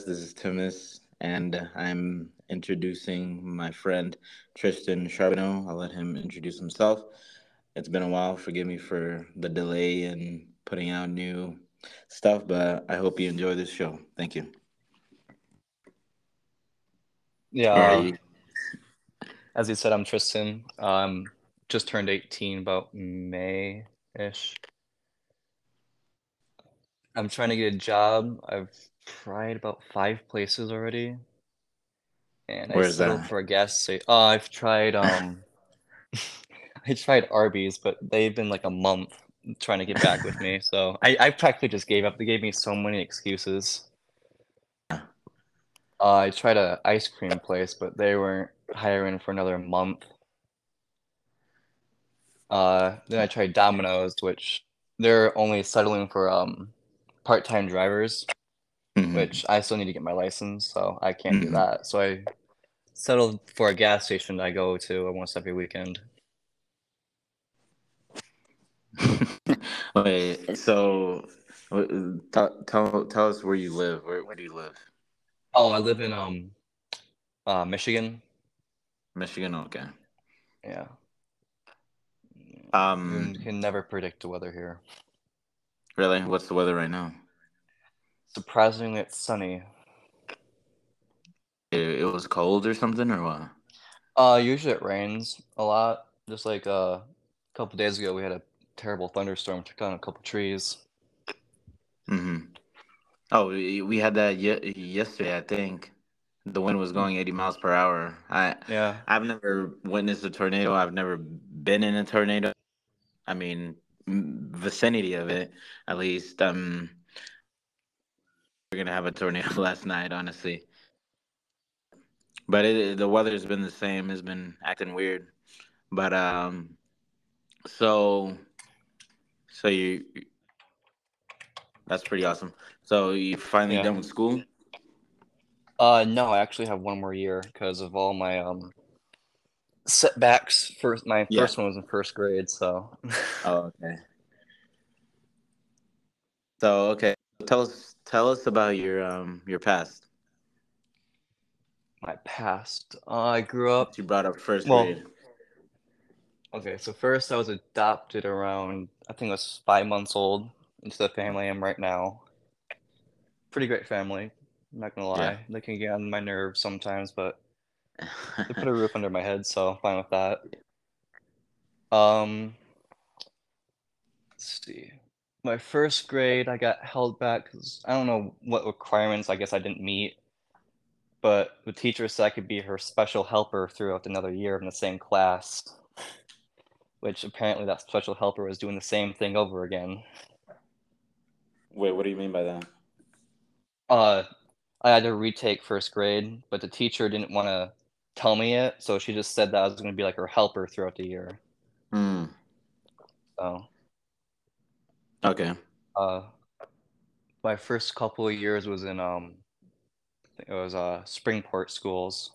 Podcast. This is Timas, and I'm introducing my friend Tristan Charbonneau. I'll let him introduce himself. It's been a while. Forgive me for the delay in putting out new stuff, but I hope you enjoy this show. Thank you. Yeah. Yeah, you- As you said, I'm Tristan. Um, just turned 18 about May ish. I'm trying to get a job. I've tried about five places already. And I Where's settled that? for a gas station. Oh, I've tried um I tried Arby's, but they've been like a month trying to get back with me. So I, I practically just gave up. They gave me so many excuses. Uh, I tried a ice cream place, but they weren't hiring for another month. Uh, then I tried Domino's, which they're only settling for um part-time drivers, Mhm. which I still need to get my license, so I can't do Mhm. that. So I settled for a gas station that I go to almost every weekend. Wait, so tell, tell tell us where you live. Where where do you live? Oh, I live in um uh Michigan. Michigan. Okay. Yeah. Um, You can never predict the weather here. really, what's the weather right now? Surprisingly, it's sunny. It, it was cold or something, or what? Uh, usually it rains a lot. Just like uh, a couple days ago, we had a terrible thunderstorm, took down a couple trees. Mm-hmm. Oh, we, we had that ye- yesterday. I think the wind was going 80 miles per hour. I Yeah. I've never witnessed a tornado. I've never been in a tornado. I mean, vicinity of it, at least. Um, we're gonna have a tornado last night, honestly. But it, the weather's been the same. It's been acting weird. But um, so so you that's pretty awesome. So you finally Yeah. done with school? Uh, no, I actually have one more year because of all my um setbacks. First, my Yeah. first one was in first grade, so Oh, okay. So okay, tell us tell us about your um your past. my past. Uh, I grew up. You brought up first Well, grade. Okay, so first I was adopted around, I think I was five months old into the family I'm right now. Pretty great family, I'm not gonna Yeah. lie. They can get on my nerves sometimes, but they put a roof under my head, so I'm fine with that. Um, let's see. My first grade, I got held back because I don't know what requirements I guess I didn't meet, but the teacher said I could be her special helper throughout another year in the same class, which apparently that special helper was doing the same thing over again. Wait, what do you mean by that? Uh, I had to retake first grade, but the teacher didn't want to tell me it, so she just said that I was going to be like her helper throughout the year. Hmm. So, Okay. uh, my first couple of years was in um, it was uh Springport schools.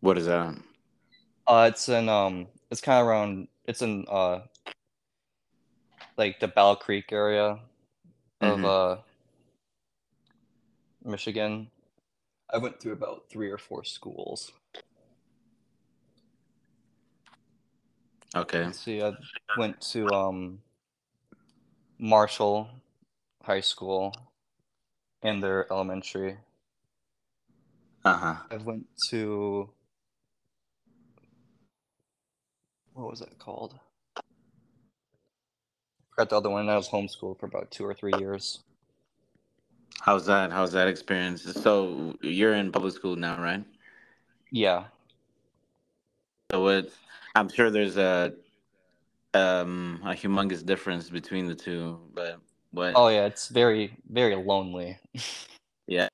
What is that? Uh, it's in um, it's kind of around. It's in uh, like the Battle Creek area of Mhm. uh, Michigan. I went through about three or four schools. Okay. Let's see, I went to um, Marshall High School and their elementary. Uh huh. I went to what was it called? I Forgot the other one. I was homeschooled for about two or three years. How's that? How's that experience? So you're in public school now, right? Yeah. So what? I'm sure there's a um a humongous difference between the two, but what? Oh yeah, it's very very lonely. Yeah.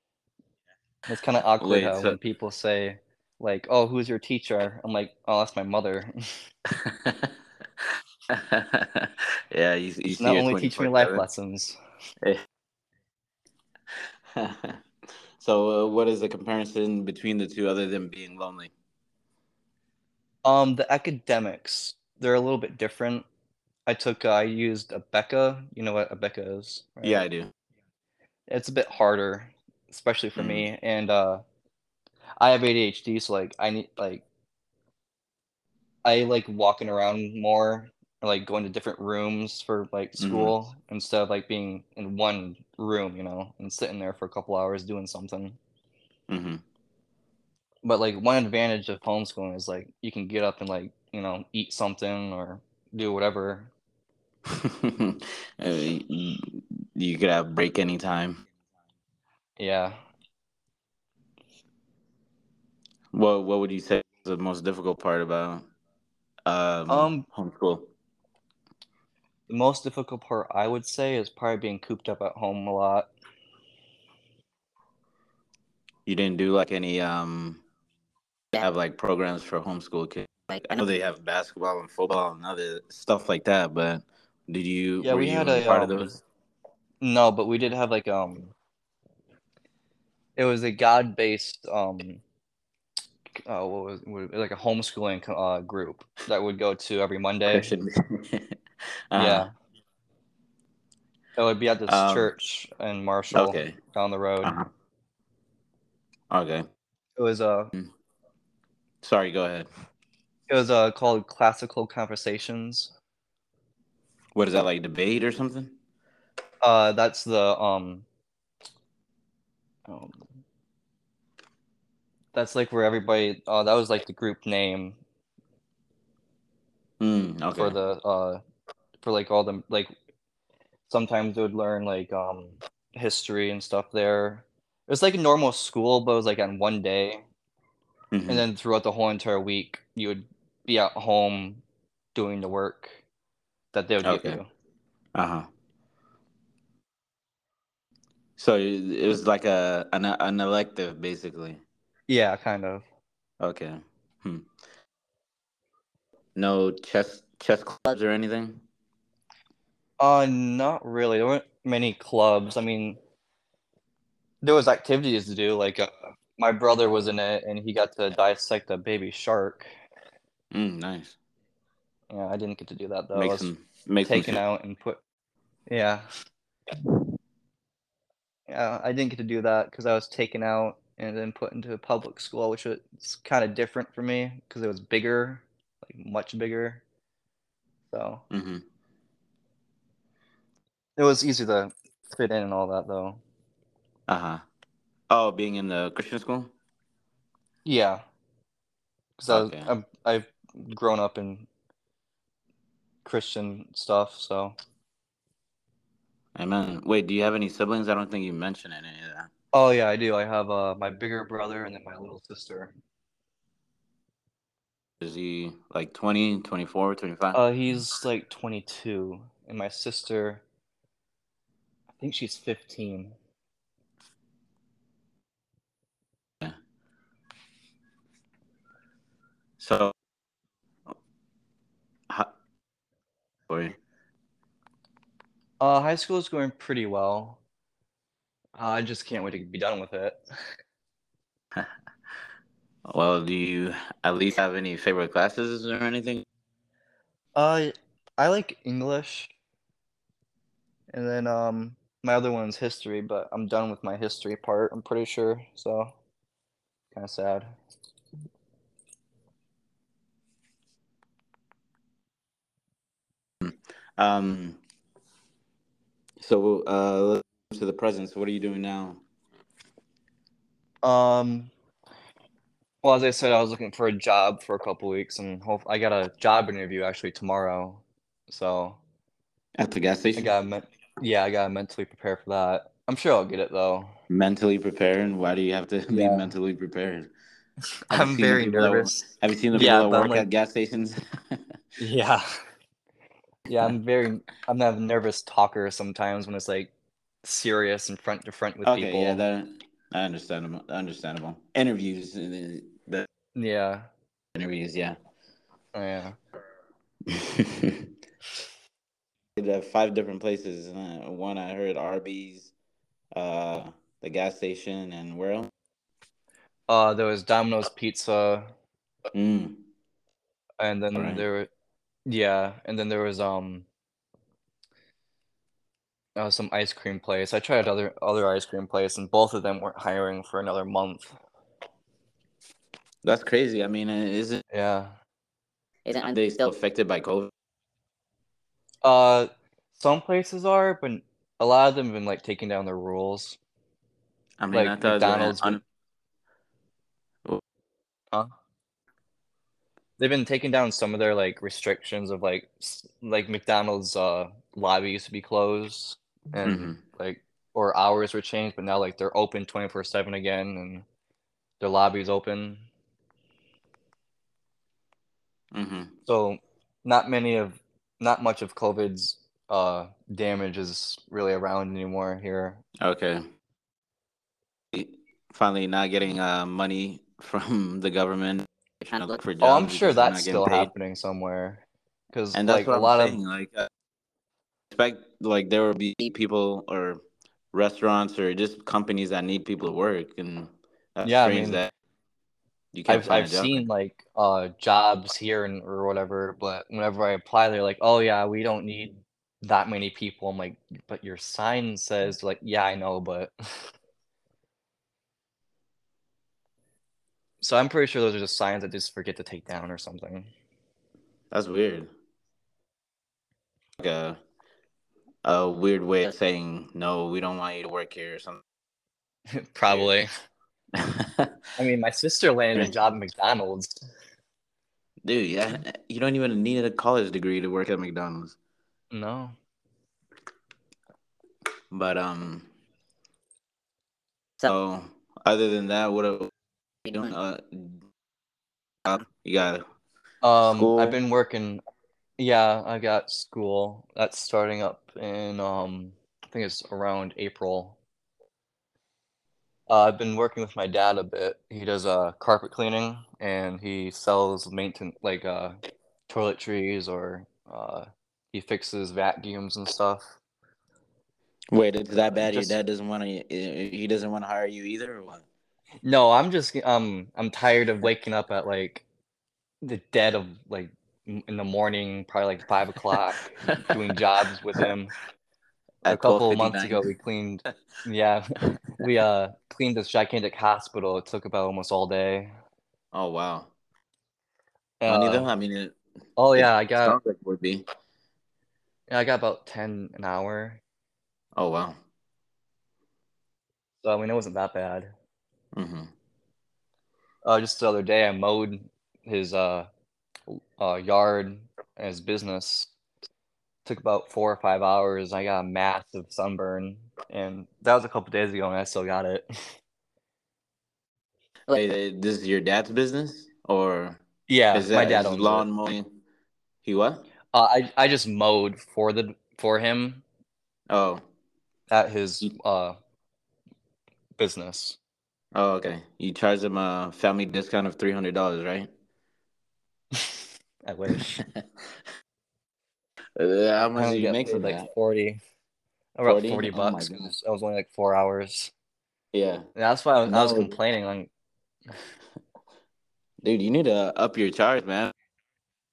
It's kind of awkward Wait, how so- when people say like, "Oh, who's your teacher?" I'm like, "Oh, that's my mother." yeah, you, you not only teaching me life lessons. so, uh, what is the comparison between the two, other than being lonely? Um, the academics, they're a little bit different. I took, uh, I used Abeka. You know what Abeka is, right? Yeah, I do. it's a bit harder, especially for Mm. me. And uh, I have ADHD, so like I need like I like walking around more, or, like going to different rooms for like Mhm. school instead of like being in one room, you know, and sitting there for a couple hours doing something. hmm But like one advantage of homeschooling is like you can get up and like you know eat something or do whatever. You, you could have break anytime. Yeah. What What would you say is the most difficult part about um, Um, homeschool? the most difficult part I would say is probably being cooped up at home a lot. You didn't do like any um have like programs for homeschool kids. Like I know they have basketball and football and other stuff like that, but did you Yeah, were we you had a a part of um those? no, but we did have like um it was a God-based um uh, what was, what, like a homeschooling uh, group that would go to every Monday. Christian. uh, Yeah, it would be at this um, church in Marshall okay. down the road. Uh-huh. Okay. It was uh Sorry, go ahead. it was uh called Classical Conversations. What is that like debate or something? Uh, that's the um, um that's like where everybody uh that was like the group name Mm, okay. for the uh for like all the like sometimes they would learn like um history and stuff there. It was like a normal school, but it was like on one day, Mhm. and then throughout the whole entire week, you would be at home doing the work that they would give you. Uh-huh. So it it was like a an, an elective basically. Yeah, kind of. Okay. Hmm. No chess chess clubs or anything? Uh, not really. There weren't many clubs. I mean, there was activities to do. Like, uh, my brother was in it, and he got to dissect a baby shark. Mm, nice. Yeah, I didn't get to do that though. I Make was some make taken out and put. Yeah. Yeah, I didn't get to do that because I was taken out and then put into a public school, which was kind of different for me because it was bigger, like much bigger. So hmm it was easy to fit in and all that though. Uh-huh. Oh, being in the Christian school? Yeah, because Okay. I've I've grown up in Christian stuff, so Amen. Wait, do you have any siblings? I don't think you mentioned any of that. oh yeah, I do. I have uh my bigger brother and then my little sister. Is he like 20, 24, 25? Uh, he's like 22, and my sister, I think she's 15. So, how, sorry. Uh, high school is going pretty well. Uh, I just can't wait to be done with it. Well, do you at least have any favorite classes or anything? Uh, I like English, and then um, my other one's history, but I'm done with my history part, I'm pretty sure, so kind of sad. Um, so uh, to the present. So what are you doing now? Um, well, as I said, I was looking for a job for a couple weeks, and hope I got a job interview actually tomorrow. So At the gas station. I got men- yeah, I gotta mentally prepare for that. I'm sure I'll get it though. Mentally prepared? Why do you have to be mentally prepared? Have I'm very people that- nervous. Have you seen the people Yeah, that work like- at gas stations? Yeah. Yeah, I'm very I'm a nervous talker sometimes when it's like serious and front to front with okay, people. yeah, that I understandable. Understandable. Interviews, uh, the Yeah. interviews, yeah. Oh, yeah. the five different places. One I heard Arby's, uh, the gas station, and where else? Uh there was Domino's Pizza Mm. and then Right. there were yeah, and then there was um uh, some ice cream place. I tried other other ice cream place, and both of them weren't hiring for another month. That's crazy. I mean, is it? Yeah. Isn't Are they still affected by COVID? Uh, some places are, but a lot of them have been like taking down their rules. I mean, Like I thought McDonald's un- Huh? They've been taking down some of their like restrictions of like like McDonald's uh lobby used to be closed and Mhm. like or hours were changed, but now like they're open 24/7 again and their lobby's open. Mm-hmm. So not many of not much of COVID's uh damage is really around anymore here. Okay. Finally, not getting uh money from the government. Trying to look for for Oh, I'm sure that's still paid. happening somewhere. Because And that's like what a I'm lot of. Like, uh, expect like there will be people or restaurants or just companies that need people to work, and that's Yeah, I mean, that you can't I've, find I've seen like uh jobs here and or whatever, but whenever I apply, they're like, "Oh yeah, we don't need that many people." I'm like, "But your sign says like, yeah, I know, but." So I'm pretty sure those are just signs that just forget to take down or something. That's weird. Like a a weird way of saying no, we don't want you to work here or something. Probably. I mean, my sister landed a job at McDonald's. Dude, yeah, you don't even need a college degree to work at McDonald's. No. But um, So, so other than that, what are you doing? uh, you got? Um, School? I've been working. Yeah, I got school. That's starting up in um, I think it's around April. Uh, I've been working with my dad a bit. He does uh carpet cleaning and he sells maintenance like uh toiletries or uh he fixes vacuums and stuff. Wait, it's that bad? Just- Your dad doesn't want to. He doesn't want to hire you either, or what? No, I'm just um I'm tired of waking up at like the dead of like in the morning, probably like five o'clock, doing jobs with him. a couple of months ago we cleaned yeah we uh cleaned this gigantic hospital it took about almost all day Oh wow. Money Uh, though, I mean, it, oh it yeah i got like it would be. yeah, i got about 10 an hour Oh wow. so i mean it wasn't that bad hmm uh just the other day i mowed his uh uh yard and his business took about four or five hours i got a massive sunburn and that was a couple days ago and i still got it Wait, uh, this is your dad's business, or yeah is that my dad owns lawn mowing? He what? Uh, I I just mowed for the for him Oh, at his uh business. Oh, okay. You charge them a family discount of three hundred dollars, right? I wish. Uh, how I much only do you make paid from like that? forty. About 40? forty Oh my bucks. goodness. 'cause That was only like four hours. Yeah, And that's why I was, I was complaining. Like, dude, you need to up your charge, man.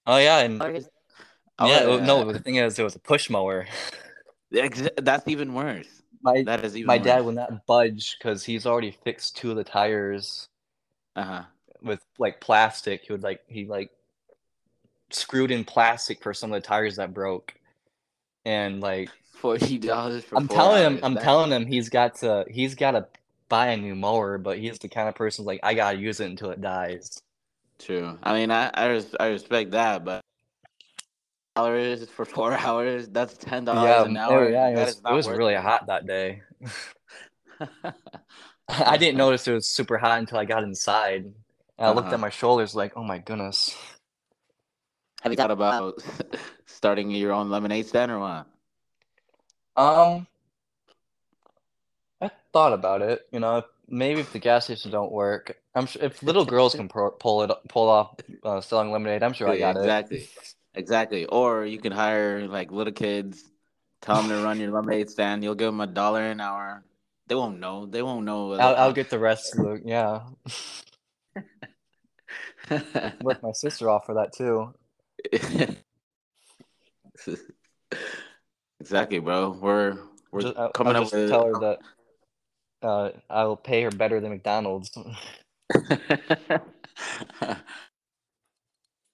oh yeah, and Or is- I yeah. no, the thing is, it was a push mower. that's even worse. My That is my dad worse. would not budge because he's already fixed two of the tires Uh huh. with like plastic. He would like he like screwed in plastic for some of the tires that broke, and like Forty dollars. I'm telling him. I'm telling him he's got to, he's got to buy a new mower, but he's the kind of person like I gotta use it until it dies. True. I mean, I I, res- I respect that, but dollars for four hours. That's ten dollars Yeah, an hour. yeah, it was, it was really it. hot that day. I didn't notice it was super hot until I got inside. And I looked Uh-huh. at my shoulders like, oh my goodness. have you thought about starting your own lemonade stand or what? Um, I thought about it. You know, maybe if the gas stations don't work, I'm sure if little girls can pro- pull it pull off uh, selling lemonade, I'm sure I got it. exactly, exactly. Or you could hire like little kids, tell them to run your lemonade stand. You'll give them a dollar an hour. They won't know. They won't know. I'll, I'll get the rest the yeah. Work my sister off for that too. exactly, bro. We're we're Ju- I- coming I'll up just with. tell her that uh, I will pay her better than McDonald's.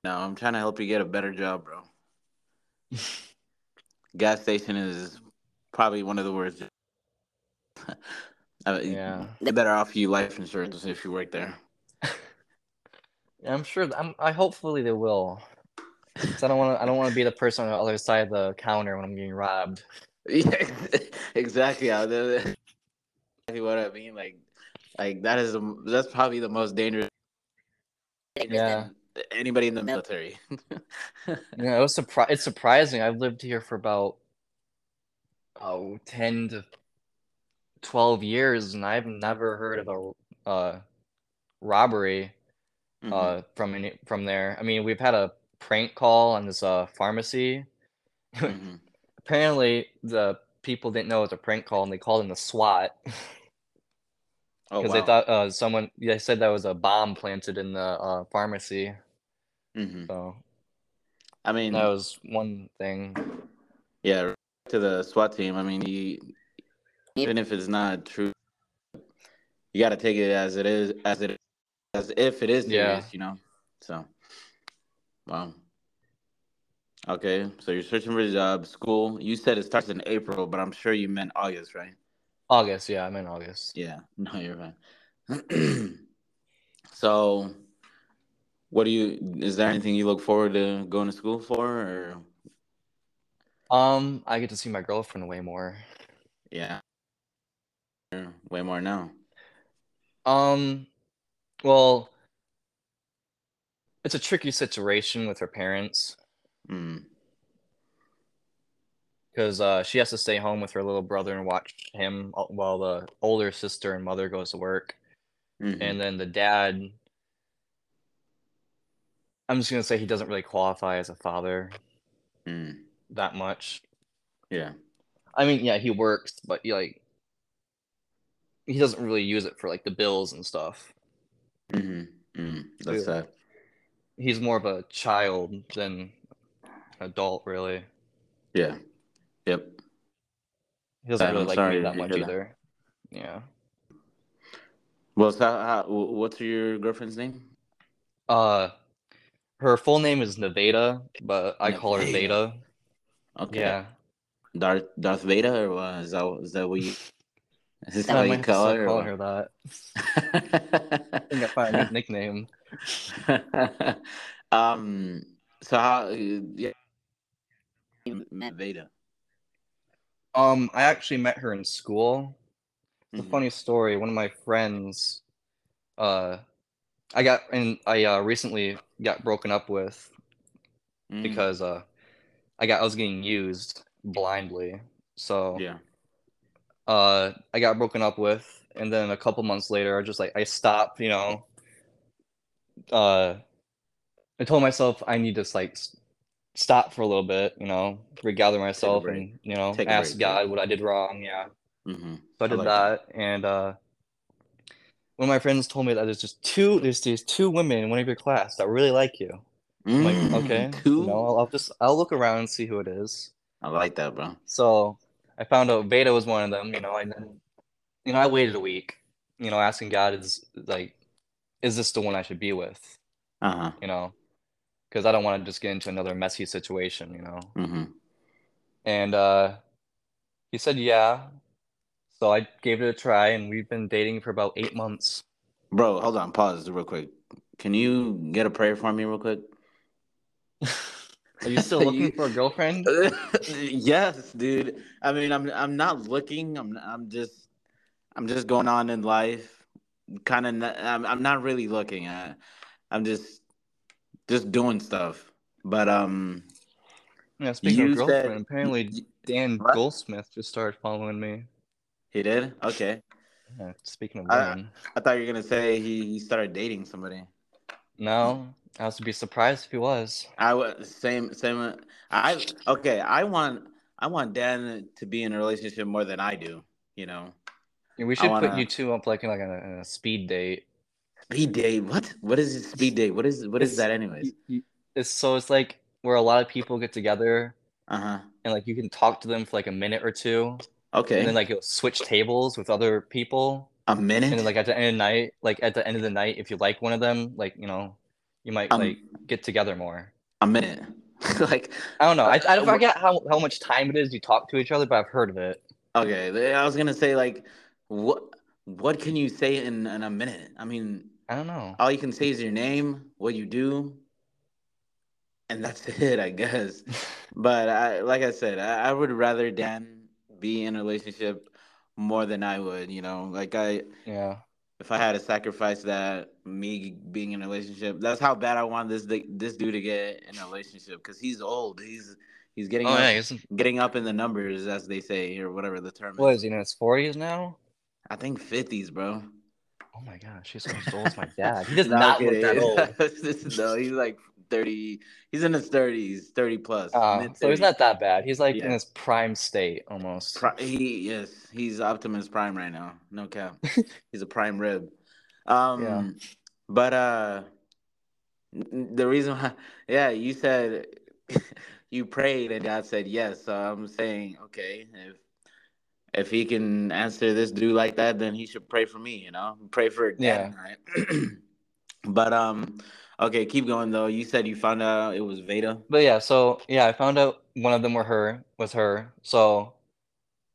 No, I'm trying to help you get a better job, bro. Gas station is probably one of the worst. Uh, Yeah. They better offer you life insurance if you work there. I'm sure. I'm. I hopefully they will. I don't want to. I don't want to be the person on the other side of the counter when I'm getting robbed. Yeah, exactly. How the- Exactly what I mean. Like, like that is the, that's probably the most dangerous. Yeah. Anybody in the military. Yeah, it was surpri- It's surprising. I've lived here for about oh 10 to 12 years, and I've never heard of a uh, robbery Mhm. uh, from any, from there. I mean, we've had a prank call on this uh, pharmacy. Mhm. Apparently, the people didn't know it was a prank call, and they called in the SWAT Oh because wow. they thought uh, someone. They said that was a bomb planted in the uh, pharmacy. Mhm. So I mean, that was one thing. yeah. To the SWAT team. I mean, you, even if it's not true, you got to take it as it is, as it, as if it is serious. Yeah. You know. So, wow. Okay, so you're searching for a job, school. You said it starts in April, but I'm sure you meant August, right? August, yeah, I'm in August. Yeah, no, you're right. so, what do you? Is there anything you look forward to going to school for, or Um, I get to see my girlfriend way more. yeah, way more now? Um, well, it's a tricky situation with her parents Mm. because uh, she has to stay home with her little brother and watch him uh, while the older sister and mother goes to work. Mhm. And then the dad, I'm just gonna say he doesn't really qualify as a father Mm. that much. Yeah. I mean, yeah, he works, but he like he doesn't really use it for like the bills and stuff. hmm hmm That's sad. He's more of a child than adult, really. Yeah. Yep. He doesn't really I'm like me that much hear that. either. Yeah. Well, so how, wh- what's your girlfriend's name? Uh, her full name is Nevada, but I call her Nevada. Veda. Okay. Yeah. Darth Darth Vader, or what? Is that is that what you? Is this how you call her? calling her that. I think I found a nickname. um. So how? Yeah. Veda. Um, I actually met her in school. It's a Mhm. funny story. One of my friends, uh, I got and I uh, recently got broken up with Mm. because uh, I got I was getting used blindly. So yeah. uh, I got broken up with, and then a couple months later, I just like I stopped. You know, uh, I told myself I need to like stop for a little bit. You know, regather myself and you know Take ask break, yeah. God what I did wrong. Yeah. hmm So I I did like that, and uh, one of my friends told me that there's just two, there's these two women in one of your class that really like you. I'm like, Mm, okay, you know, I'll, I'll just I'll look around and see who it is. I like that, bro. So I found out Veda was one of them, you know, and then you know I waited a week, you know, asking God is like, is this the one I should be with, Uh huh. you know, because I don't want to just get into another messy situation, you know. hmm And uh, he said yeah, so I gave it a try, and we've been dating for about eight months. Bro, hold on. Pause real quick. Can you get a prayer for me real quick? Are you still looking You- for a girlfriend? yes, dude. I mean, I'm I'm not looking. I'm I'm just I'm just going on in life. Kind of. I'm I'm not really looking at. I'm just just doing stuff. But um, Yeah, speaking of said- girlfriend, apparently Dan What? Goldsmith just started following me. He did. Okay. Yeah, speaking of I- women, I thought you were gonna say he, he started dating somebody. no, I was to be surprised if he was. I would same same. I okay. I want I want Dan to be in a relationship more than I do. You know, Yeah, we should wanna- put you two up like in like a, a speed date. speed date. What? What is it? Speed date? What is what is It's- that? Anyways. It's so it's like where a lot of people get together Uh huh. and like you can talk to them for like a minute or two, Okay. and then like you'll switch tables with other people, a minute. and then like at the end of the night, like at the end of the night, if you like one of them, like you know, you might Um, like get together more. a minute. like I don't know. I, I Uh, forget how, how much time it is you talk to each other, but I've heard of it. okay, I was gonna say like what what can you say in, in a minute? I mean, I don't know. all you can say is your name, what you do, and that's it, I guess. But I, like I said, I, I would rather Dan be in a relationship more than I would. You know, like I, Yeah. if I had to sacrifice that, me being in a relationship, that's how bad I want this this dude to get in a relationship because he's old. He's he's getting Oh up, yeah. Getting up in the numbers as they say or whatever the term what is. is he in his forties now? I think fifties, bro. Oh my gosh, he's as old as my dad. He does No, not look that old. no, he's like thirty. He's in his thirties, thirty plus. Uh, so he's not that bad. He's like in his prime state almost. Pri- he yes, he's Optimus Prime right now. No cap. he's a prime rib. Um Yeah. but uh the reason why yeah, you said you prayed and God said yes. So I'm saying, okay, if if he can answer this dude like that, then he should pray for me, you know? Pray for Yeah. Dan, right? but um okay, keep going though. You said you found out it was Veda. But yeah, so yeah, I found out one of them were her was her. So,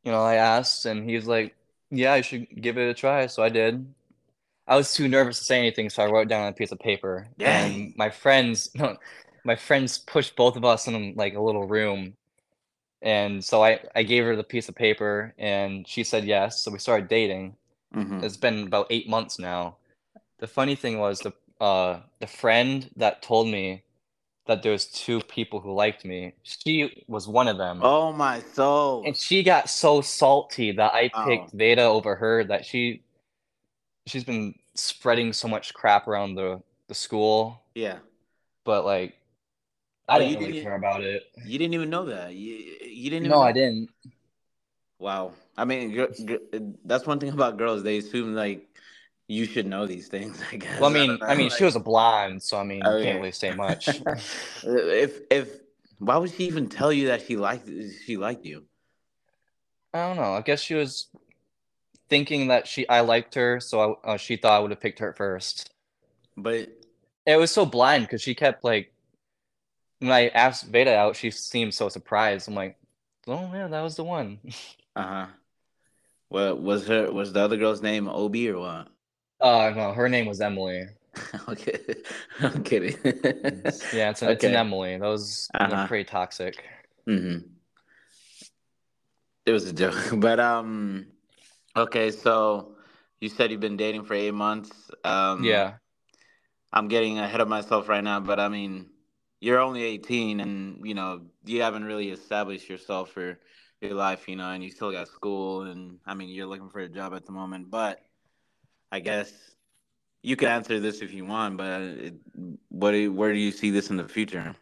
you know, I asked and he was like, Yeah, you should give it a try. So I did. I was too nervous to say anything, so I wrote down on a piece of paper. Dang. And my friends my friends pushed both of us in like a little room. And so I, I gave her the piece of paper and she said yes. So we started dating. Mhm. It's been about eight months now. The funny thing was the uh the friend that told me that there was two people who liked me. She was one of them. Oh my soul. And she got so salty that I Oh. picked Veda over her that she she's been spreading so much crap around the the school, Yeah. but like I Oh, didn't really didn't- care about it. You didn't even know that. You, you didn't. Even No, know? I didn't. Wow. I mean, that's one thing about girls. They assume like you should know these things. I guess. Well, I mean, don't I mean, know, she was a blonde, so I mean, Oh, you can't really say much. if if why would she even tell you that she liked she liked you? I don't know. I guess she was thinking that she I liked her, so I, uh, she thought I would have picked her first. But It was so blind because she kept like when I asked Veda out, she seemed so surprised. I'm like, oh yeah, that was the one. uh huh. Well, was her was the other girl's name Obi or what? Uh no, her name was Emily. okay, I'm kidding. Yeah, it's, an, it's an Emily. Those Uh-huh. pretty toxic. hmm It was a joke, but um, okay. So you said you've been dating for eight months. Um, Yeah. I'm getting ahead of myself right now, but I mean, you're only 18, and you know you haven't really established yourself for your life, you know, and you still got school, and I mean, you're looking for a job at the moment. But I guess you can answer this if you want. But it, what do you, where do you see this in the future?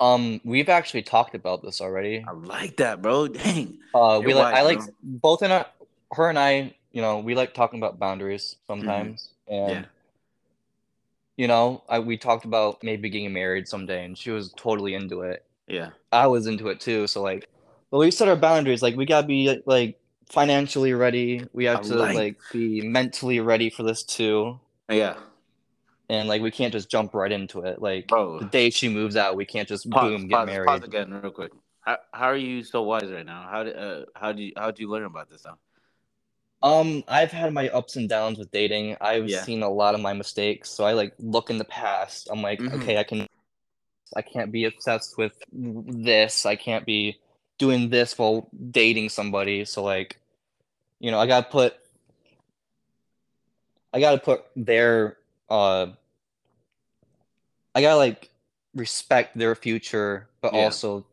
Um, we've actually talked about this already. I like that, bro. Dang. Uh, we like I like bro. both in our, her and I, you know, we like talking about boundaries sometimes. And Yeah. you know, I we talked about maybe getting married someday and she was totally into it. Yeah. I was into it too, so like but we set our boundaries like we got to be like financially ready. We have to like- like be mentally ready for this too. Yeah. And like we can't just jump right into it. Like Bro. the day she moves out, we can't just Pause, boom get pause, married. pause again, real quick. How, how are you so wise right now? How did uh, how do you how do you learn about this stuff? Um, I've had my ups and downs with dating. I've Yeah. seen a lot of my mistakes, so I like look in the past. I'm like, Mhm. okay, I can I can't be obsessed with this. I can't be doing this while dating somebody. So like, you know, I gotta put I gotta put their uh I gotta like respect their future, but Yeah. also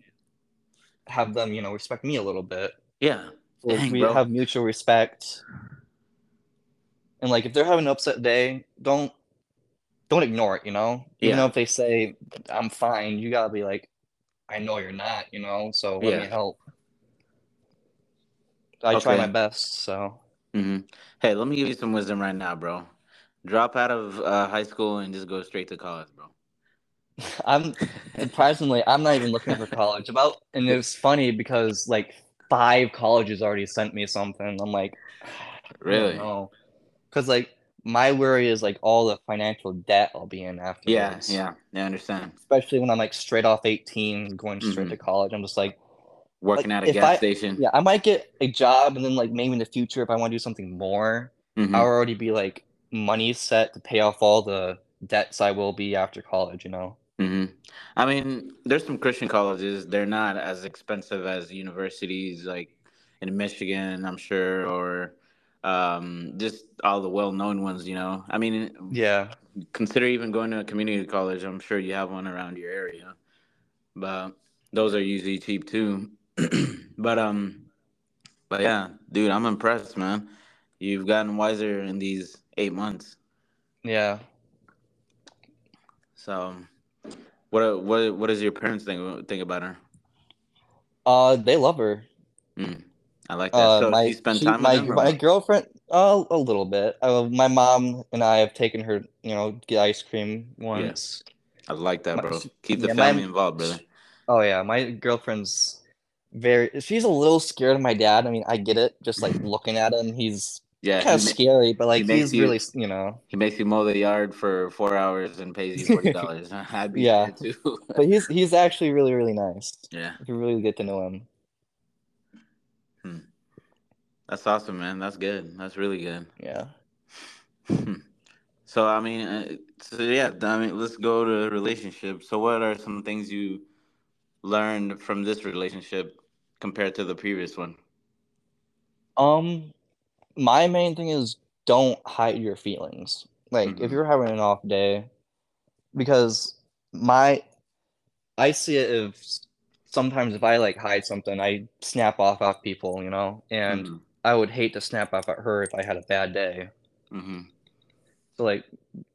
have them, you know, respect me a little bit. Yeah. So Dang, we bro. have mutual respect. And like if they're having an upset day, don't don't ignore it, you know? Yeah. Even though if they say I'm fine, you gotta be like, I know you're not, you know, so let Yeah. me help. I try my best, so hmm Hey, let me give you some wisdom right now, bro. Drop out of uh, high school and just go straight to college, bro. I'm surprisingly I'm not even looking for college. About and it's funny because like five colleges already sent me something. I'm like, Really? Because like my worry is like all the financial debt I'll be in after. Yeah, yeah, yeah. I understand. Especially when I'm like straight off 18, going straight Mhm. to college. I'm just like, Working Like, at a gas I- station. yeah, I might get a job, and then like maybe in the future, if I want to do something more, Mhm. I'll already be like money set to pay off all the debts I will be after college. You know. hmm I mean, there's some Christian colleges. They're not as expensive as universities like in Michigan, I'm sure, or um, just all the well-known ones. You know, I mean, Yeah. consider even going to a community college. I'm sure you have one around your area, but those are usually cheap too. but um, but yeah, dude, I'm impressed, man. You've gotten wiser in these eight months. Yeah. So, what what what does your parents think think about her? Uh, they love her. Mm, I like that. Uh, so my she spent she- time my, my girlfriend. Uh, a little bit. Uh, my mom and I have taken her, you know, get ice cream once. I like that, bro. Keep the yeah, my- family involved, brother. Oh yeah, my girlfriend's very. She's a little scared of my dad. I mean, I get it. Just like looking at him, he's Yeah, kind of he, scary, but like makes he's you- really, you know. he makes you mow the yard for four hours and pays you forty dollars. I'd be Yeah. too. But he's he's actually really really nice. yeah, you really get to know him. That's awesome, man. That's good. That's really good. Yeah. so I mean, uh, so yeah, I mean, let's go to relationships. So, what are some things you learned from this relationship compared to the previous one? Um, my main thing is don't hide your feelings. Like Mhm. if you're having an off day, because my I see it if sometimes if I like hide something, I snap off off people, you know, and Mhm. I would hate to snap off at her if I had a bad day. Mhm. So like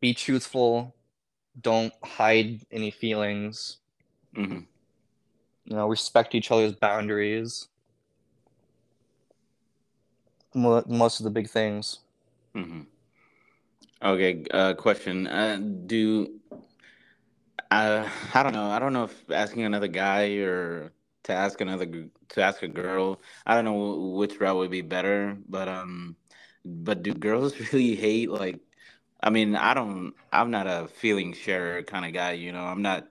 be truthful, don't hide any feelings, Mhm. you know, respect each other's boundaries. Mo- Most of the big things. Mm-hmm. Okay, uh, question. Uh, do uh, I don't know. I don't know if asking another guy or to ask another to ask a girl. I don't know which route would be better, but um, but do girls really hate like? I mean, I don't. I'm not a feeling sharer kind of guy. You know, I'm not.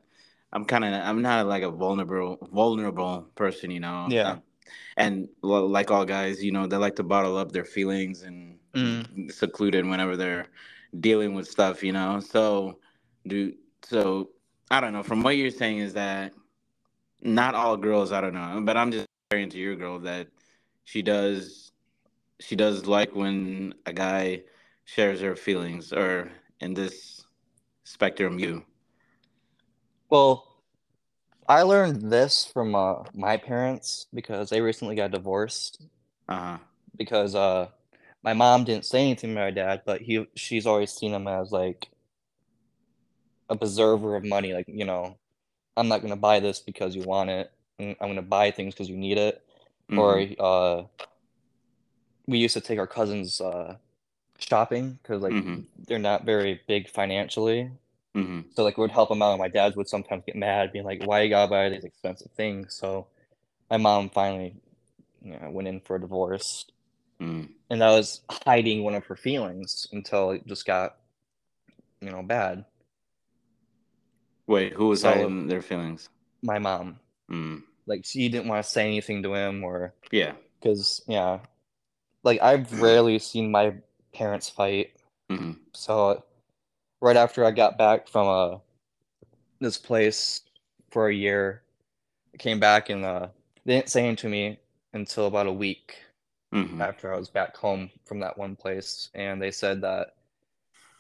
I'm kind of. I'm not like a vulnerable vulnerable person. You know. Yeah. Um, and well, like all guys, you know, they like to bottle up their feelings and Mm. secluded whenever they're dealing with stuff, you know. So, do so. I don't know. From what you're saying is that not all girls. I don't know, but I'm just comparing to your girl that she does. She does like when a guy shares her feelings, or in this spectrum, you. Well, I learned this from uh, my parents because they recently got divorced. Uh huh. Because uh, my mom didn't say anything to my dad, but he she's always seen him as like a preserver of money. Like you know, I'm not gonna buy this because you want it. I'm I'm gonna buy things because you need it. Or uh, we used to take our cousins uh, shopping because like Mhm. they're not very big financially. hmm So like we'd help them out, and my dad would sometimes get mad, being like, "Why you gotta buy these expensive things?" So my mom finally, you know, went in for a divorce, mm and that was hiding one of her feelings until it just got, you know, bad. Wait, who was So- hiding their feelings? My mom, Mm. like, she didn't want to say anything to him, or Yeah. because yeah, like I've rarely seen my parents fight. hmm So right after I got back from uh this place for a year, I came back and uh they didn't say anything to me until about a week hmm after I was back home from that one place, and they said that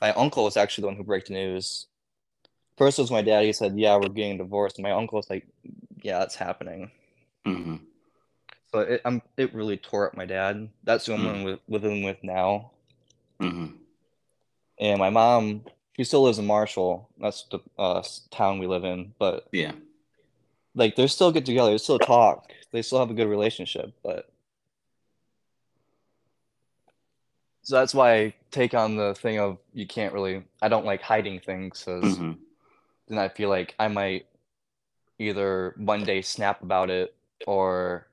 my uncle was actually the one who broke the news. First was my dad. He said, "Yeah, we're getting divorced." And my uncle was like, "Yeah, it's happening." hmm So it I'm, it really tore up my dad. That's who I'm Mm. living with, living with now. hmm And my mom, she still lives in Marshall. That's the uh, town we live in. But Yeah. like, they're still get together. They still talk. They still have a good relationship. But so that's why I take on the thing of you can't really. I don't like hiding things because hmm then I feel like I might either one day snap about it or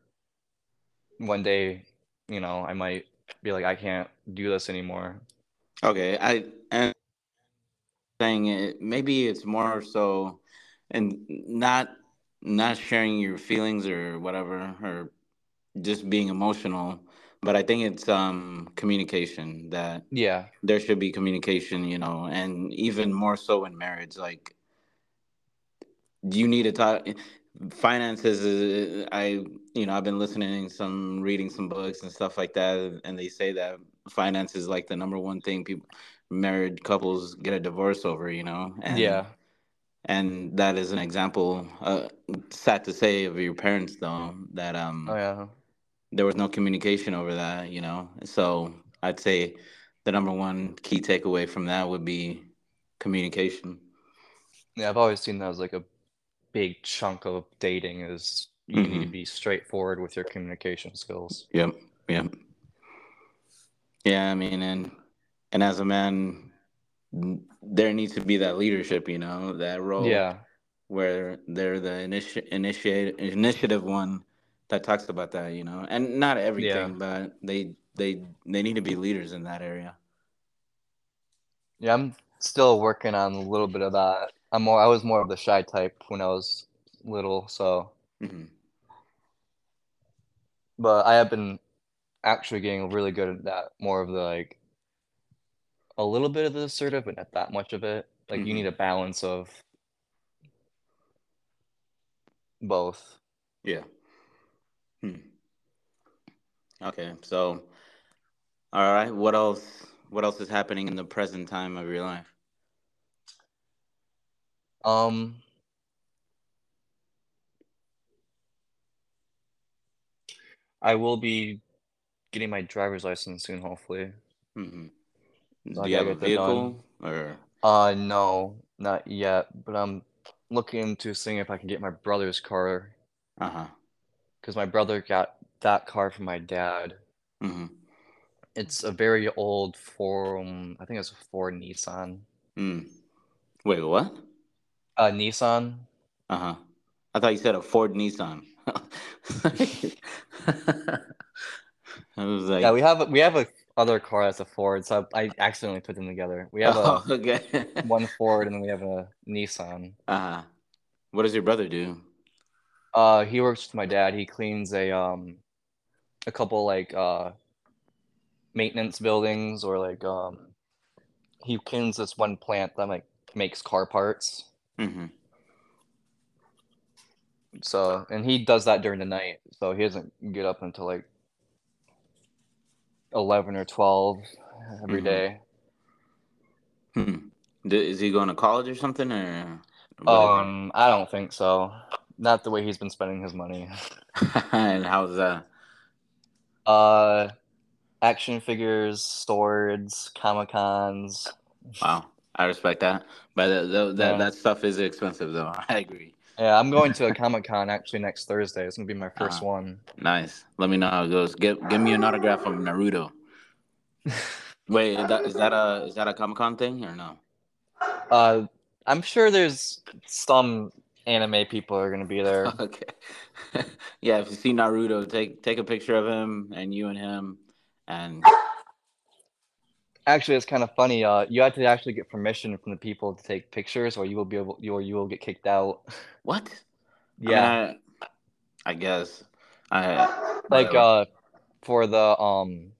one day, you know, I might be like, I can't do this anymore. Okay, I and saying it maybe it's more so, and not not sharing your feelings or whatever, or just being emotional. But I think it's um communication that Yeah. there should be communication, you know, and even more so in marriage. Like, you need to talk finances. Is, I, you know, I've been listening some, reading some books and stuff like that, and they say that finance is like the number one thing people, married couples get a divorce over, you know, and Yeah. and that is an example. Uh, sad to say of your parents though that um Oh yeah. there was no communication over that, you know. So I'd say the number one key takeaway from that would be communication. Yeah, I've always seen that as like a big chunk of dating is you need to Mhm. be straightforward with your communication skills. Yep, yep. Yeah, I mean, and and as a man, there needs to be that leadership, you know, that role Yeah. where they're the initi- initiate initiative one that talks about that, you know, and not everything, but they they they need to be leaders in that area. Yeah, I'm still working on a little bit of that. I'm more I was more of the shy type when I was little, so hmm but I have been actually getting really good at that. More of the like a little bit of the assertive, but not that much of it. Like you Mhm. need a balance of both. Yeah. Hmm. Okay, so all right, what else? What else is happening in the present time of your life? Um, I will be getting my driver's license soon, hopefully. hmm So Do you have a get that done. vehicle or? Uh, no, not yet, but I'm looking to seeing if I can get my brother's car Uh huh. because my brother got that car from my dad. hmm It's a very old Ford, I think it's a Ford Nissan. Mm. Wait, what? Uh, Nissan. Uh huh. I thought you said a Ford Nissan. Was like, Yeah, we have a, we have a other car that's a Ford, so I accidentally put them together. We have a oh, okay. one Ford and then we have a Nissan. Uh huh. What does your brother do? Uh, he works with my dad. He cleans a um a couple like uh maintenance buildings or like um he cleans this one plant that like makes car parts. Hmm So and he does that during the night. So he doesn't get up until like eleven or twelve every Mhm. day. Hmm. Is he going to college or something, or? Um, I don't think so. Not the way he's been spending his money. and how's that? Uh, action figures, swords, comic cons. Wow, I respect that, but th- th- that Yeah. that stuff is expensive, though. I agree. Yeah, I'm going to a comic con actually next Thursday. It's gonna be my 1st Uh-huh. one. Nice. Let me know how it goes. Give give me an autograph of Naruto. Wait, is that, is that a is that a Comic Con thing or no? Uh, I'm sure there's some anime people are gonna be there. Okay. yeah, if you see Naruto, take take a picture of him and you and him, and Actually, it's kind of funny. Uh, you have to actually get permission from the people to take pictures, or you will be able, you or you will get kicked out. what? Yeah, I, I, guess. I like uh, for the um,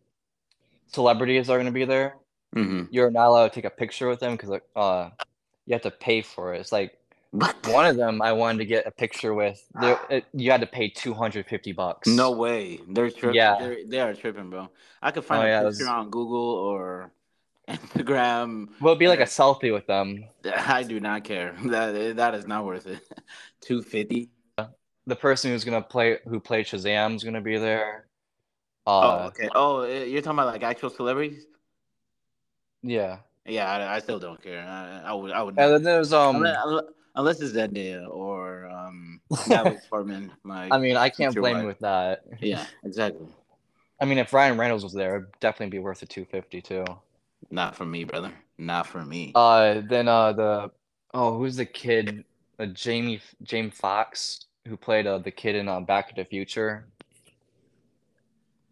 celebrities are gonna be there. hmm You're not allowed to take a picture with them because uh, you have to pay for it. It's like What? one of them I wanted to get a picture with. There, it, you had to pay two hundred fifty bucks. No way. They're tripping. Yeah. They're, they are tripping, bro. I could find Oh, a yeah, picture was- on Google or Instagram. Well, it'd be like a selfie with them. I do not care. That that is not worth it. Two fifty. The person who's gonna play, who played Shazam's gonna be there. Oh, Uh, okay. Oh, you're talking about like actual celebrities? yeah. Yeah, I, I still don't care. I, I would. I would. And then there's um. unless, unless it's Zendaya or um Natalie Portman. My I mean, I can't blame you with that. Yeah, exactly. I mean, if Ryan Reynolds was there, it'd definitely be worth the two fifty too. Not for me, brother. Not for me. Uh, then uh the oh who's the kid? Uh, Jamie James Fox who played uh, the kid in uh, Back to the Future.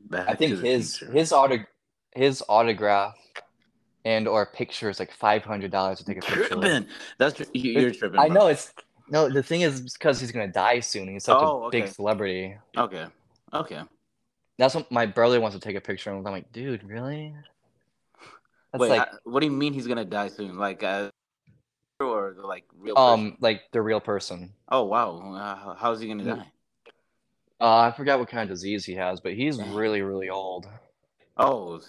Back I think his Future. his auto his autograph and or picture is like five hundred dollars to take a picture. tripping. That's you- you're tripping. I know it's no. The thing is because he's gonna die soon. He's such Oh, a big celebrity. Okay. Okay. That's what my brother wants to take a picture of. I'm like, dude, really? That's Wait, like I- what do you mean he's gonna die soon? Like, uh, or like real? um person? like the real person. Oh wow. Uh, how's he gonna die? Uh, I forgot what kind of disease he has, but he's really really old. Oh.